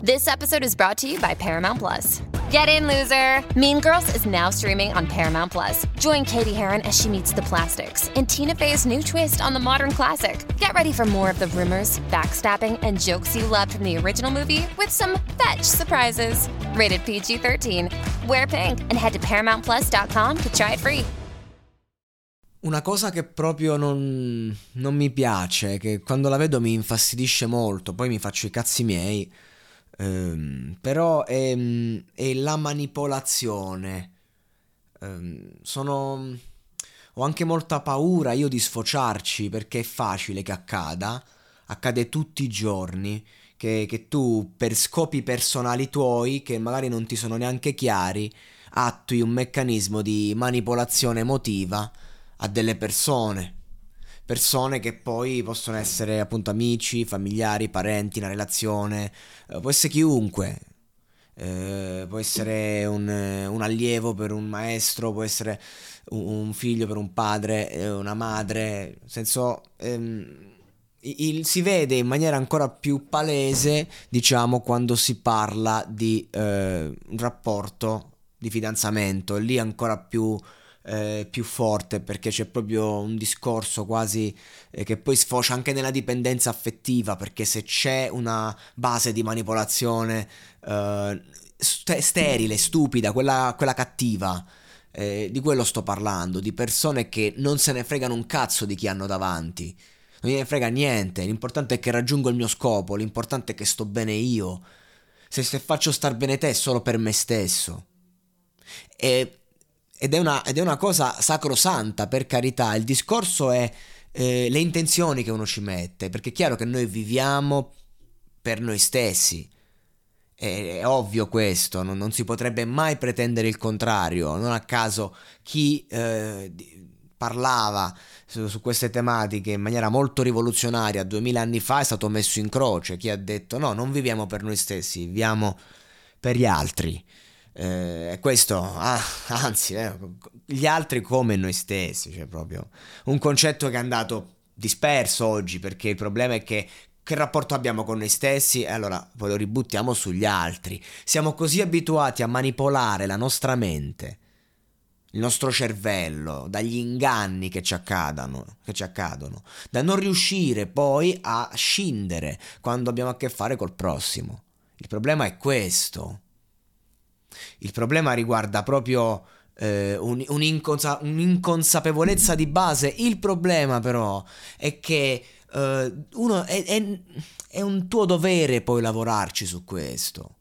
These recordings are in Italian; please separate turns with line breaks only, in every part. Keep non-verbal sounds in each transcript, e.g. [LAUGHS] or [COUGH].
This episode is brought to you by Paramount Plus. Get in, loser! Mean Girls is now streaming on Paramount Plus. Join Katie Heron as she meets the plastics in Tina Fey's new twist on the modern classic. Get ready for more of the rumors, backstabbing, and jokes you loved from the original movie with some fetch surprises. Rated PG 13. Wear pink and head to ParamountPlus.com to try it free.
Una cosa che proprio non, non mi piace, che quando la vedo mi infastidisce molto, poi mi faccio i cazzi miei Um, però è, è, la manipolazione. Um, sono. Ho anche molta paura io di sfociarci perché è facile che accada. Accade tutti i giorni. Che, che tu per scopi personali tuoi, che magari non ti sono neanche chiari, attui un meccanismo di manipolazione emotiva a delle persone persone che poi possono essere appunto amici, familiari, parenti, una relazione, eh, può essere chiunque. Eh, può essere un, un, allievo per un maestro, può essere un, un figlio per un padre, eh, una madre, nel senso ehm, il, si vede in maniera ancora più palese, diciamo, quando si parla di eh, un rapporto di fidanzamento, lì ancora più eh, più forte perché c'è proprio un discorso quasi eh, che poi sfocia anche nella dipendenza affettiva perché se c'è una base di manipolazione eh, st- sterile, stupida, quella, quella cattiva, eh, di quello sto parlando, di persone che non se ne fregano un cazzo di chi hanno davanti. Non gliene frega niente, l'importante è che raggiungo il mio scopo, l'importante è che sto bene io. Se, se faccio star bene te solo per me stesso. E ed è, una, ed è una cosa sacrosanta, per carità. Il discorso è eh, le intenzioni che uno ci mette, perché è chiaro che noi viviamo per noi stessi. È, è ovvio questo, non, non, si potrebbe mai pretendere il contrario. Non a caso chi eh, parlava su, su, queste tematiche in maniera molto rivoluzionaria duemila anni fa è stato messo in croce. Chi ha detto no, non viviamo per noi stessi, viviamo per gli altri. Eh, questo, ah, anzi, eh, gli altri come noi stessi, cioè proprio un concetto che è andato disperso oggi perché il problema è che che rapporto abbiamo con noi stessi e allora poi lo ributtiamo sugli altri. Siamo così abituati a manipolare la nostra mente, il nostro cervello, dagli inganni che ci accadono, che ci accadono, da non riuscire poi a scindere quando abbiamo a che fare col prossimo. Il problema è questo. Il problema riguarda proprio eh, un, un'inconsa- un'inconsapevolezza di base. Il problema però è che eh, uno è, è, è un tuo dovere poi lavorarci su questo.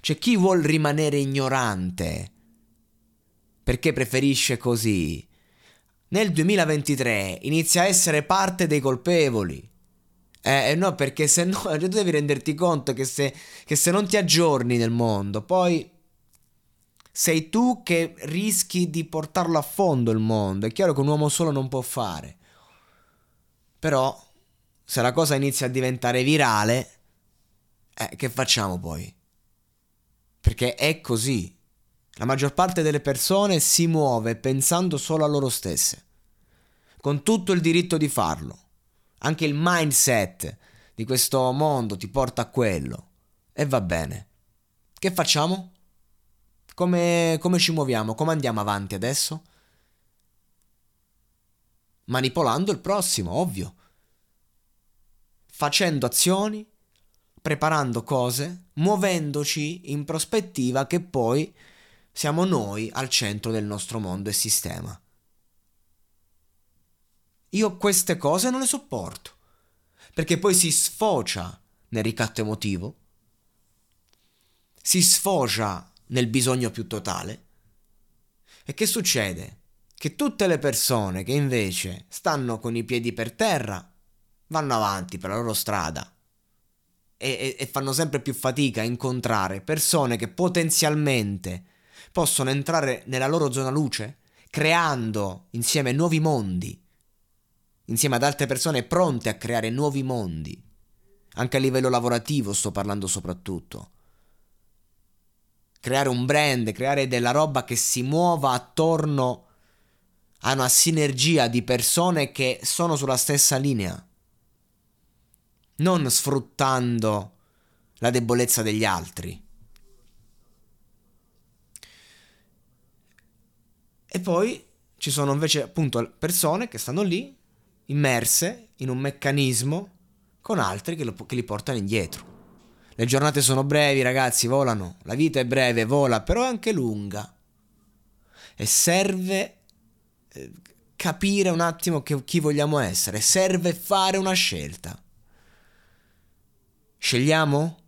C'è chi vuol rimanere ignorante perché preferisce così. Nel 2023 inizia a essere parte dei colpevoli. Eh, no, perché se no, [LAUGHS] tu devi renderti conto che se, che se non ti aggiorni nel mondo, poi sei tu che rischi di portarlo a fondo il mondo. È chiaro che un uomo solo non può fare. Però, se la cosa inizia a diventare virale, eh, che facciamo poi? Perché è così. La maggior parte delle persone si muove pensando solo a loro stesse, con tutto il diritto di farlo anche il mindset di questo mondo ti porta a quello. E va bene. Che facciamo? Come, come ci muoviamo? Come andiamo avanti adesso? Manipolando il prossimo, ovvio. Facendo azioni, preparando cose, muovendoci in prospettiva che poi siamo noi al centro del nostro mondo e sistema. Io queste cose non le sopporto, perché poi si sfocia nel ricatto emotivo, si sfocia nel bisogno più totale. E che succede? Che tutte le persone che invece stanno con i piedi per terra vanno avanti per la loro strada e, e, fanno sempre più fatica a incontrare persone che potenzialmente possono entrare nella loro zona luce, creando insieme nuovi mondi, insieme ad altre persone pronte a creare nuovi mondi. Anche a livello lavorativo sto parlando soprattutto. Creare un brand, creare della roba che si muova attorno a una sinergia di persone che sono sulla stessa linea. Non sfruttando la debolezza degli altri. E poi ci sono invece appunto persone che stanno lì immerse in un meccanismo con altri che, lo, che li portano indietro. Le giornate sono brevi, ragazzi, volano. La vita è breve, vola, però è anche lunga. E serve eh, capire un attimo che, chi vogliamo essere. Serve fare una scelta. Scegliamo?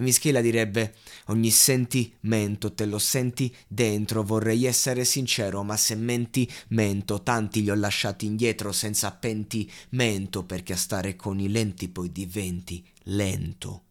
E Mischela direbbe: Ogni sentimento te lo senti dentro. Vorrei essere sincero, ma se menti, mento. Tanti li ho lasciati indietro senza pentimento, perché a stare con i lenti poi diventi lento.